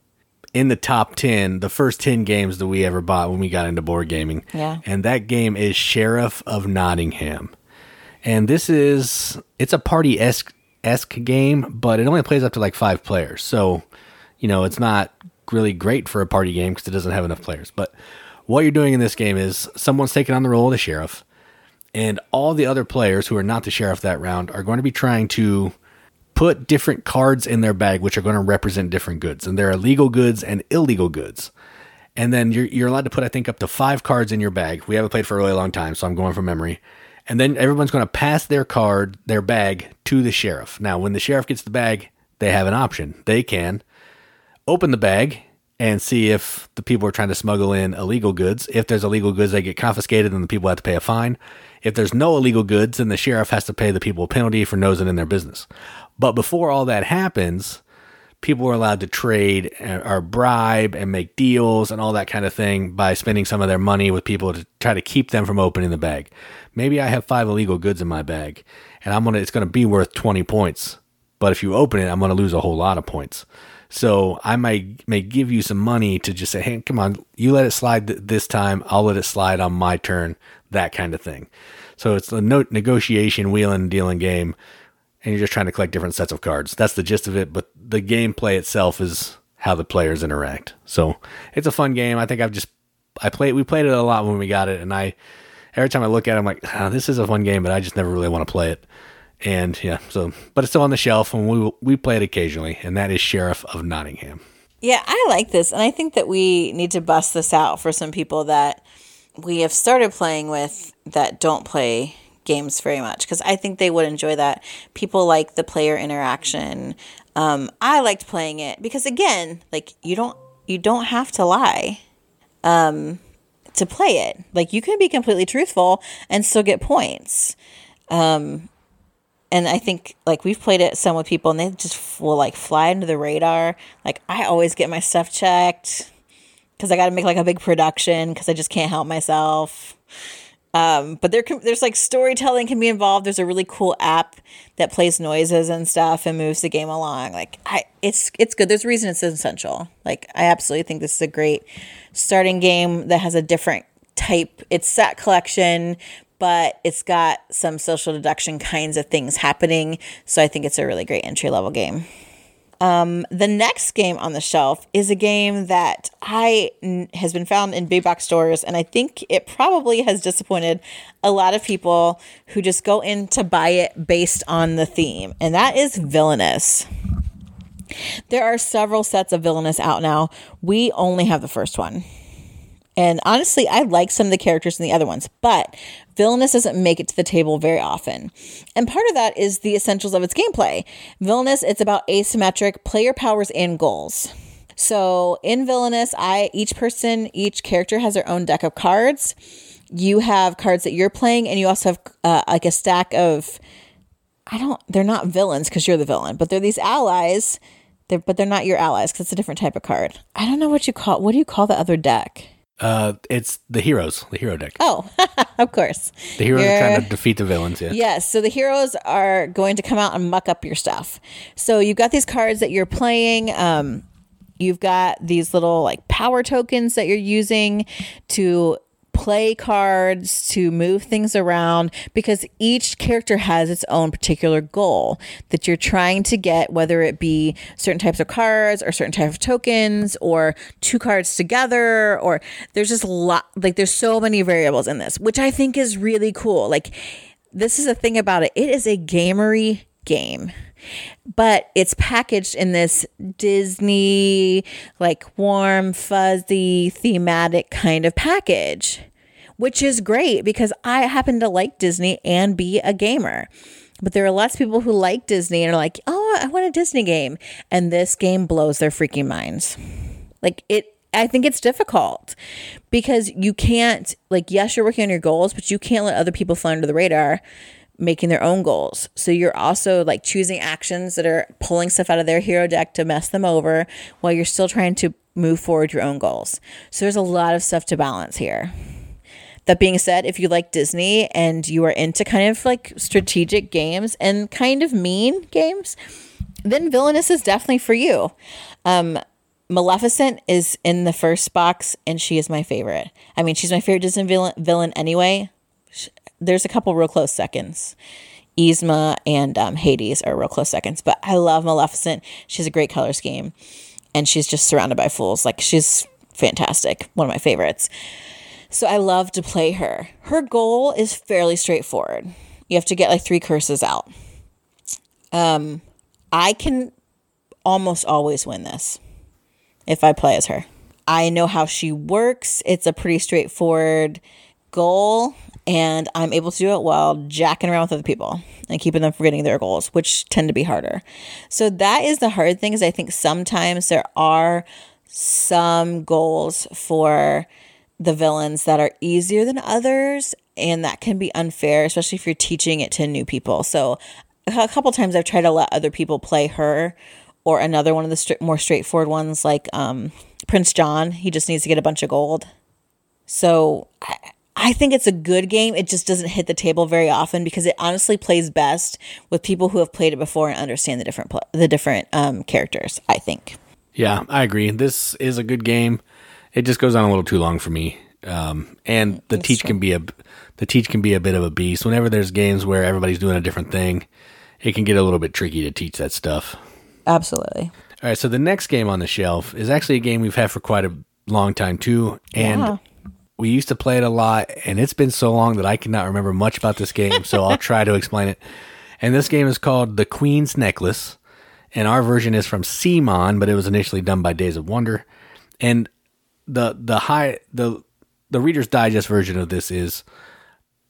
in the top 10, the first 10 games that we ever bought when we got into board gaming. Yeah. And that game is Sheriff of Nottingham. And this is, it's a party esque game, but it only plays up to like five players. So, you know, it's not really great for a party game because it doesn't have enough players. But what you're doing in this game is someone's taking on the role of the sheriff and all the other players who are not the sheriff that round are going to be trying to put different cards in their bag which are going to represent different goods and there are legal goods and illegal goods and then you're, you're allowed to put i think up to five cards in your bag we haven't played for a really long time so i'm going from memory and then everyone's going to pass their card their bag to the sheriff now when the sheriff gets the bag they have an option they can open the bag and see if the people are trying to smuggle in illegal goods. If there's illegal goods, they get confiscated and the people have to pay a fine. If there's no illegal goods, then the sheriff has to pay the people a penalty for nosing in their business. But before all that happens, people are allowed to trade or bribe and make deals and all that kind of thing by spending some of their money with people to try to keep them from opening the bag. Maybe I have five illegal goods in my bag and I'm gonna it's gonna be worth 20 points. But if you open it, I'm gonna lose a whole lot of points. So I might may give you some money to just say, hey, come on, you let it slide th- this time. I'll let it slide on my turn. That kind of thing. So it's a no- negotiation, wheeling dealing game, and you're just trying to collect different sets of cards. That's the gist of it. But the gameplay itself is how the players interact. So it's a fun game. I think I've just I played we played it a lot when we got it, and I every time I look at it, I'm like, oh, this is a fun game, but I just never really want to play it. And yeah, so but it's still on the shelf, and we we play it occasionally, and that is Sheriff of Nottingham. Yeah, I like this, and I think that we need to bust this out for some people that we have started playing with that don't play games very much because I think they would enjoy that. People like the player interaction. Um, I liked playing it because again, like you don't you don't have to lie um, to play it. Like you can be completely truthful and still get points. Um, and I think like we've played it some with people and they just will like fly under the radar. Like I always get my stuff checked because I got to make like a big production because I just can't help myself. Um, but there can, there's like storytelling can be involved. There's a really cool app that plays noises and stuff and moves the game along. Like I, it's it's good. There's a reason it's essential. Like I absolutely think this is a great starting game that has a different type. It's set collection, but it's got some social deduction kinds of things happening. So I think it's a really great entry level game. Um, the next game on the shelf is a game that I n- has been found in big box stores, and I think it probably has disappointed a lot of people who just go in to buy it based on the theme, and that is Villainous. There are several sets of Villainous out now. We only have the first one. And honestly, I like some of the characters in the other ones, but Villainous doesn't make it to the table very often. And part of that is the essentials of its gameplay. Villainous, it's about asymmetric player powers and goals. So in Villainous, I each person, each character has their own deck of cards. You have cards that you're playing, and you also have uh, like a stack of. I don't. They're not villains because you're the villain, but they're these allies. They're, but they're not your allies because it's a different type of card. I don't know what you call. What do you call the other deck? Uh, it's the heroes, the hero deck. Oh, [laughs] of course. The heroes You're- are trying to defeat the villains. Yeah. Yes, so the heroes are going to come out and muck up your stuff. So you've got these cards that you're playing. Um, you've got these little like power tokens that you're using to play cards to move things around because each character has its own particular goal that you're trying to get whether it be certain types of cards or certain type of tokens or two cards together or there's just a lot like there's so many variables in this which i think is really cool. Like this is the thing about it. It is a gamery game but it's packaged in this Disney, like warm, fuzzy, thematic kind of package, which is great because I happen to like Disney and be a gamer. But there are lots of people who like Disney and are like, oh, I want a Disney game. And this game blows their freaking minds. Like it, I think it's difficult because you can't, like, yes, you're working on your goals, but you can't let other people fly under the radar making their own goals. So you're also like choosing actions that are pulling stuff out of their hero deck to mess them over while you're still trying to move forward your own goals. So there's a lot of stuff to balance here. That being said, if you like Disney and you are into kind of like strategic games and kind of mean games, then Villainous is definitely for you. Um, Maleficent is in the first box, and she is my favorite. I mean, she's my favorite Disney villain, villain anyway. Sh- There's a couple real close seconds. Yzma and um, Hades are real close seconds, but I love Maleficent. She has a great color scheme, and she's just surrounded by fools. Like she's fantastic. One of my favorites. So I love to play her. Her goal is fairly straightforward. You have to get like three curses out. Um, I can almost always win this if I play as her. I know how she works. It's a pretty straightforward goal, and I'm able to do it while jacking around with other people and keeping them from getting their goals, which tend to be harder. So that is the hard thing. Is I think sometimes there are some goals for the villains that are easier than others, and that can be unfair, especially if you're teaching it to new people. So a couple times I've tried to let other people play her or another one of the more straightforward ones like um, Prince John. He just needs to get a bunch of gold. So I, I think it's a good game. It just doesn't hit the table very often because it honestly plays best with people who have played it before and understand the different pl- the different um, characters. I think. Yeah, I agree. This is a good game. It just goes on a little too long for me. Um, and the teach can be a the teach can be a bit of a beast. Whenever there's games where everybody's doing a different thing, it can get a little bit tricky to teach that stuff. Absolutely. All right, so the next game on the shelf is actually a game we've had for quite a long time too, and Yeah. we used to play it a lot. And it's been so long that I cannot remember much about this game, so I'll [laughs] try to explain it. And this game is called The Queen's Necklace, and our version is from CMON, but it was initially done by Days of Wonder. And the the high the the Reader's Digest version of this is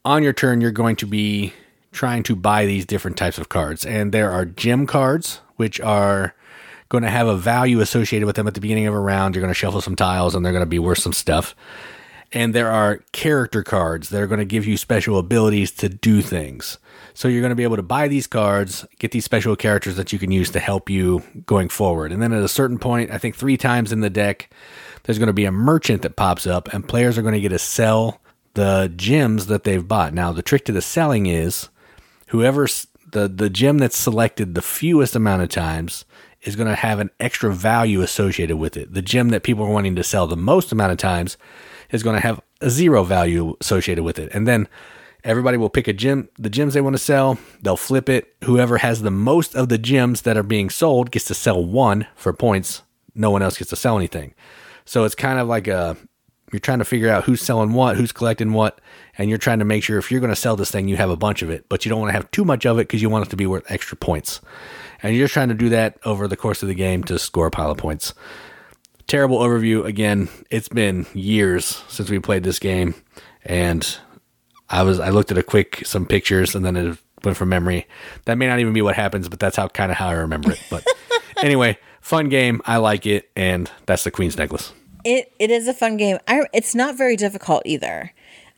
on your turn, you're going to be trying to buy these different types of cards. And there are gem cards, which are going to have a value associated with them at the beginning of a round. You're going to shuffle some tiles and they're going to be worth some stuff. And there are character cards that are going to give you special abilities to do things. So you're going to be able to buy these cards, get these special characters that you can use to help you going forward. And then at a certain point, I think three times in the deck, there's going to be a merchant that pops up, and players are going to get to sell the gems that they've bought. Now, the trick to the selling is whoever the the gem that's selected the fewest amount of times is going to have an extra value associated with it. The gem that people are wanting to sell the most amount of times is going to have a zero value associated with it. And then everybody will pick a gem, the gems they want to sell, they'll flip it. Whoever has the most of the gems that are being sold gets to sell one for points. No one else gets to sell anything. So it's kind of like a you're trying to figure out who's selling what, who's collecting what, and you're trying to make sure if you're going to sell this thing, you have a bunch of it, but you don't want to have too much of it because you want it to be worth extra points. And you're just trying to do that over the course of the game to score a pile of points. Terrible overview. Again, it's been years since we played this game, and I was I looked at a quick some pictures and then it went from memory. That may not even be what happens, but that's how kind of how I remember it. But [laughs] anyway, fun game. I like it, and that's the Queen's Necklace. It it is a fun game. I, it's not very difficult either.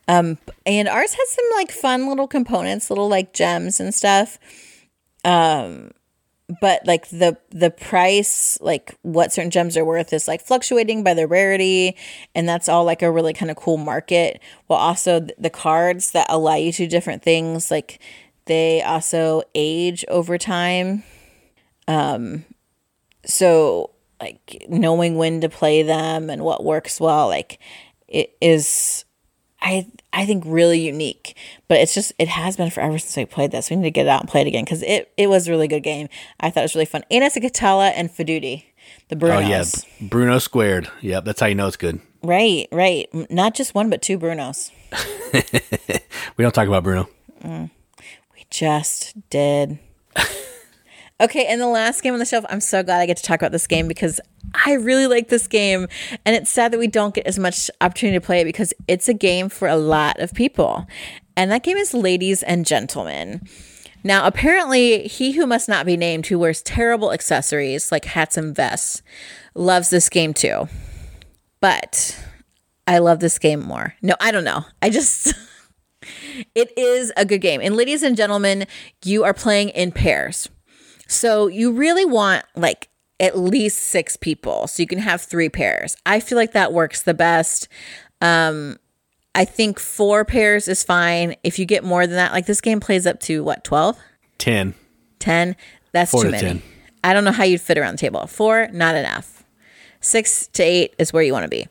Um, and ours has some like fun little components, little like gems and stuff. Um, but like the the price, like what certain gems are worth, is like fluctuating by the rarity, and that's all like a really kind of cool market. Well, also the cards that allow you to do different things, like they also age over time. Um, so like knowing when to play them and what works well like it is i i think really unique. But it's just it has been forever since we played this. We need to get it out and play it again because it, it was a really good game. I thought it was really fun. And it's a Cathala and Faidutti the brunos oh yeah. Bruno squared. Yep that's how you know it's good. Right right. Not just one but two brunos. [laughs] We don't talk about bruno. Mm, we just did [laughs] Okay, and the last game on the shelf, I'm so glad I get to talk about this game because I really like this game. And it's sad that we don't get as much opportunity to play it because it's a game for a lot of people. And that game is Ladies and Gentlemen. Now, apparently, he who must not be named, who wears terrible accessories like hats and vests, loves this game too. But I love this game more. No, I don't know. I just. [laughs] it is a good game. And ladies and gentlemen, you are playing in pairs. So you really want like at least six people so you can have three pairs. I feel like that works the best. Um, I think four pairs is fine. If you get more than that, like this game plays up to what, 12? 10. 10? That's Four too many. 10. I don't know how you'd fit around the table. Four, not enough. Six to eight is where you want to be.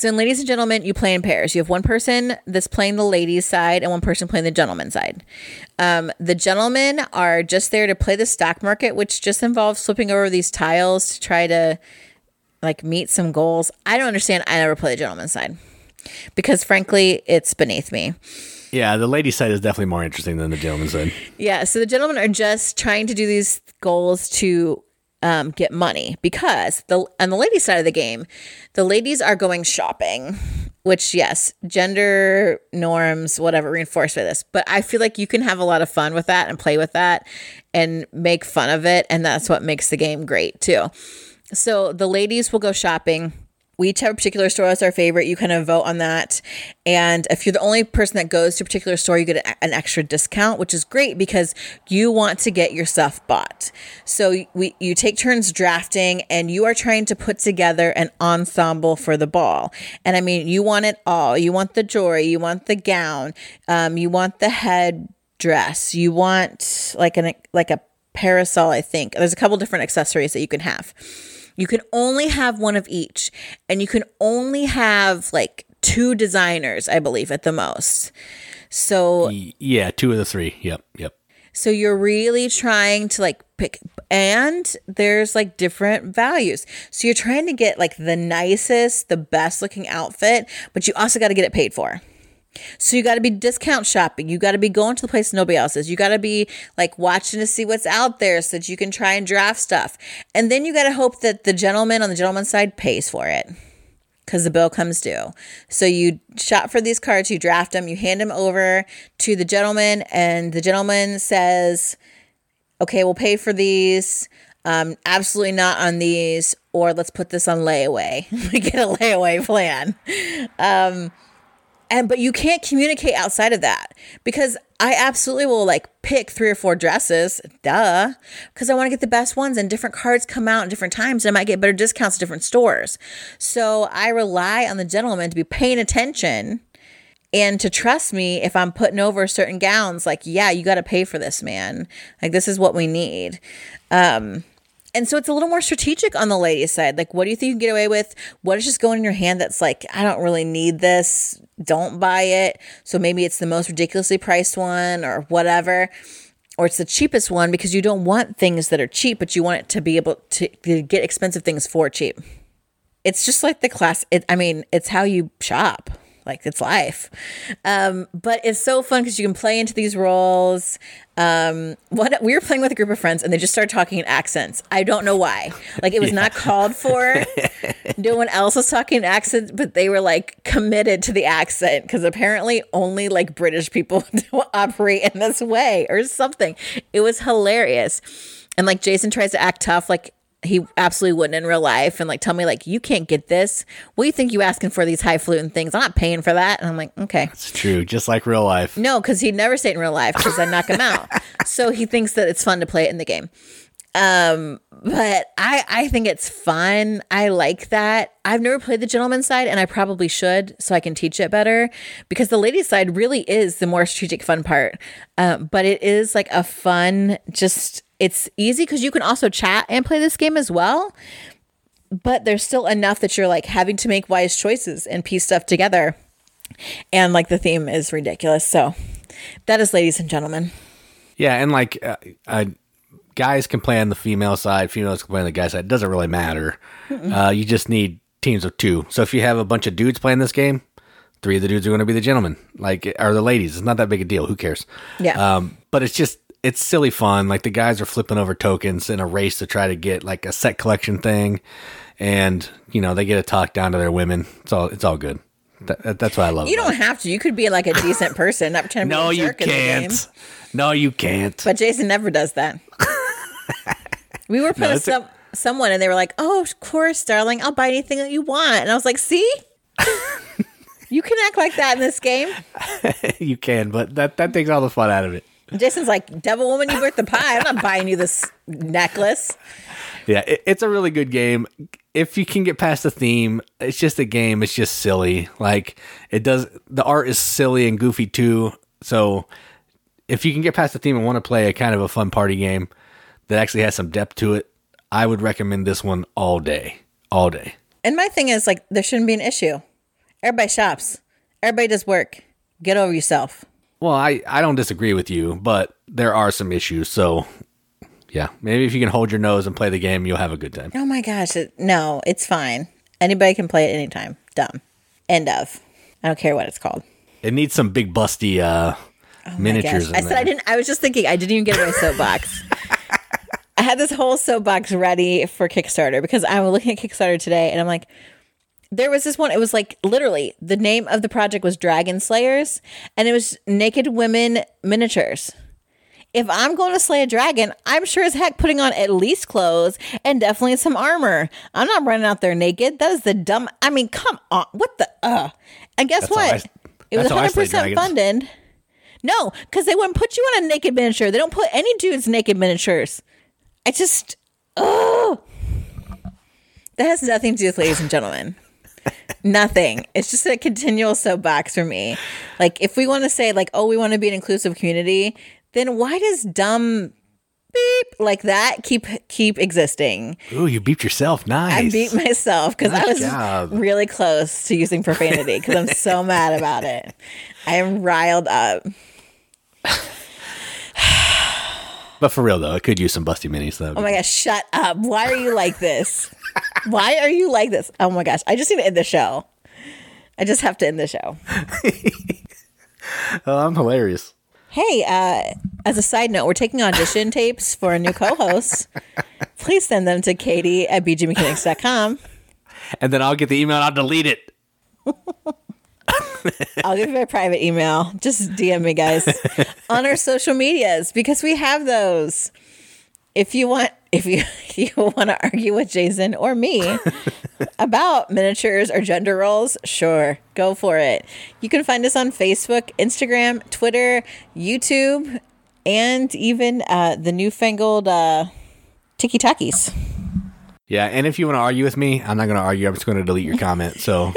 So, in ladies and gentlemen, you play in pairs. You have one person that's playing the ladies' side and one person playing the gentleman's side. Um, the gentlemen are just there to play the stock market, which just involves flipping over these tiles to try to like meet some goals. I don't understand. I never play the gentleman's side because, frankly, it's beneath me. Yeah, the lady side is definitely more interesting than the gentleman's side. Yeah, so the gentlemen are just trying to do these goals to um, get money because the on the ladies' side of the game, the ladies are going shopping. Which yes, gender norms, whatever, reinforced by this. But I feel like you can have a lot of fun with that and play with that and make fun of it, and that's what makes the game great too. So the ladies will go shopping we each have a particular store as our favorite. You kind of vote on that. And if you're the only person that goes to a particular store, you get an extra discount, which is great because you want to get your stuff bought. So we, you take turns drafting and you are trying to put together an ensemble for the ball. And I mean, you want it all. You want the jewelry, you want the gown, um, you want the head dress, you want like an like a parasol, I think. There's a couple different accessories that you can have. You can only have one of each, and you can only have like two designers, I believe, at the most. So, yeah, two of the three. Yep, yep. So you're really trying to like pick, and there's like different values. So you're trying to get like the nicest, the best looking outfit, but you also got to get it paid for. So you got to be discount shopping. You got to be going to the place nobody else is. You got to be like watching to see what's out there so that you can try and draft stuff. And then you got to hope that the gentleman on the gentleman's side pays for it because the bill comes due. So you shop for these cards, you draft them, you hand them over to the gentleman, and the gentleman says, "Okay, we'll pay for these." Um, absolutely not on these, or let's put this on layaway. [laughs] we get a layaway plan. Um, and but you can't communicate outside of that because I absolutely will like pick three or four dresses, duh, because I want to get the best ones and different cards come out at different times and I might get better discounts at different stores. So I rely on the gentleman to be paying attention and to trust me if I'm putting over certain gowns, like, yeah, you got to pay for this, man. Like, this is what we need. Um, and so it's a little more strategic on the ladies' side. Like, what do you think you can get away with? What is just going in your hand that's like, I don't really need this. Don't buy it. So maybe it's the most ridiculously priced one or whatever. Or it's the cheapest one because you don't want things that are cheap, but you want it to be able to, to get expensive things for cheap. It's just like the class. It, I mean, it's how you shop like it's life. Um, but it's so fun because you can play into these roles. Um, what we were playing with a group of friends and they just started talking in accents. I don't know why. Like it was yeah. not called for. [laughs] no one else was talking in accents, but they were like committed to the accent because apparently only like British people [laughs] operate in this way or something. It was hilarious. And like Jason tries to act tough, like he absolutely wouldn't in real life and like tell me like you can't get this. What do you think you asking for these highfalutin things. I'm not paying for that. And i'm like okay. It's true just like real life. No because he'd never say it in real life because i knock him out. [laughs] So he thinks that it's fun to play it in the game. Um but i i think it's fun. I like that. I've never played the gentleman side and i probably should so i can teach it better because the ladies side really is the more strategic fun part. Um, but it is like a fun just it's easy because you can also chat and play this game as well. But there's still enough that you're like having to make wise choices and piece stuff together. And like the theme is ridiculous. So that is, ladies and gentlemen. Yeah. And like, uh, uh, guys can play on the female side, females can play on the guy side. It doesn't really matter. Uh, you just need teams of two. So if you have a bunch of dudes playing this game, three of the dudes are going to be the gentlemen, like, are the ladies. It's not that big a deal. Who cares? Yeah. Um, but it's just it's silly fun. Like the guys are flipping over tokens in a race to try to get like a set collection thing, and you know they get to talk down to their women. It's all it's all good. That, that's what I love. You don't have to. You could be like a decent person, not pretend to [laughs] no, be a jerk you can't. No, you can't. But Jason never does that. [laughs] we were put no, some a- someone, and they were like, "Oh, of course, darling. I'll buy anything that you want." And I was like, "See." [laughs] you can act like that in this game. you can, but that that takes all the fun out of it. Jason's like, "Devil woman, you worth the pie. I'm not buying you this necklace." Yeah, it, it's a really good game. If you can get past the theme, it's just a game. It's just silly. Like it does. The art is silly and goofy too. So if you can get past the theme and want to play a kind of a fun party game that actually has some depth to it, I would recommend this one all day, all day. And my thing is like, there shouldn't be an issue. Everybody shops. Everybody does work. Get over yourself. Well, I, I don't disagree with you, but there are some issues. So, yeah, maybe if you can hold your nose and play the game, you'll have a good time. Oh my gosh. It, no, it's fine. Anybody can play it anytime. Dumb. End of. I don't care what it's called. It needs some big busty uh, oh miniatures. I said I didn't. I was just thinking. I didn't even get my soapbox. [laughs] I had this whole soapbox ready for Kickstarter because I was looking at Kickstarter today, and I'm like, there was this one. It was like literally the name of the project was Dragon Slayers, and it was naked women miniatures. If I'm going to slay a dragon, I'm sure as heck putting on at least clothes and definitely some armor. I'm not running out there naked. That is the dumb. I mean, come on. What the? Uh. And guess that's what? I, it was 100% funded. No, because they wouldn't put you on a naked miniature. They don't put any dudes naked miniatures. I just, oh, that has nothing to do with ladies and gentlemen. Nothing. It's just a continual soapbox for me. Like, if we want to say, like, oh, we want to be an inclusive community, then why does dumb beep like that keep keep existing? Ooh, you beeped yourself. Nice. I beat myself because nice I was job. really close to using profanity because I'm so mad about it. I am riled up. [laughs] but for real though, it could use some busty minis though. Oh my gosh, shut up. Why are you like this? Why are you like this? Oh my gosh. I just need to end the show. I just have to end the show. [laughs] oh, I'm hilarious. Hey, uh, as a side note, we're taking audition tapes for a new co host. Please send them to Katie at bgmechanics.com. And then I'll get the email and I'll delete it. [laughs] I'll give you my private email. Just DM me, guys, [laughs] on our social medias because we have those if you want if you [laughs] you want to argue with Jason or me [laughs] about miniatures or gender roles, sure, go for it. You can find us on Facebook, Instagram, Twitter, YouTube, and even uh, the newfangled uh, Tiki Takis. Yeah, and if you want to argue with me, I'm not going to argue. I'm just going to delete your comment. So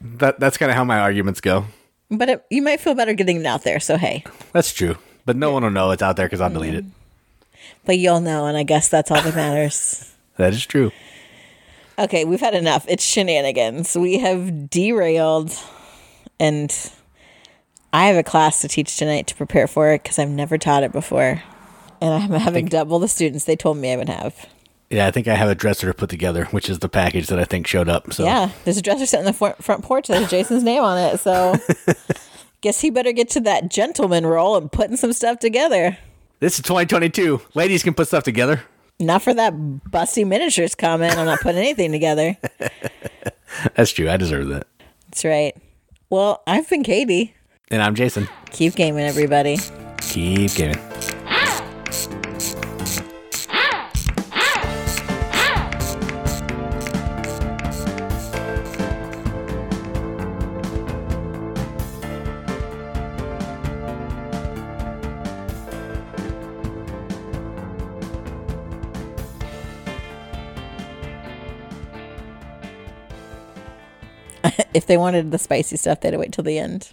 that that's kind of how my arguments go. But it, you might feel better getting it out there. So hey, That's true. But no one will know it's out there because I'll delete it. but you'll know, and I guess that's all that matters. [laughs] That is true. Okay, we've had enough. It's shenanigans. We have derailed, and I have a class to teach tonight to prepare for it because I've never taught it before, and I'm having double the students they told me I would have. Yeah, I think I have a dresser to put together, which is the package that I think showed up. So Yeah, there's a dresser sitting in the front, front porch that has Jason's name on it. So, [laughs] guess he better get to that gentleman role and putting some stuff together. this is 2022. Ladies can put stuff together. Not for that busty miniatures comment. I'm not putting anything together. [laughs] That's true. I deserve that. That's right. Well, I've been Katie. And I'm Jason. Keep gaming, everybody. Keep gaming. [laughs] If they wanted the spicy stuff, they had to wait till the end.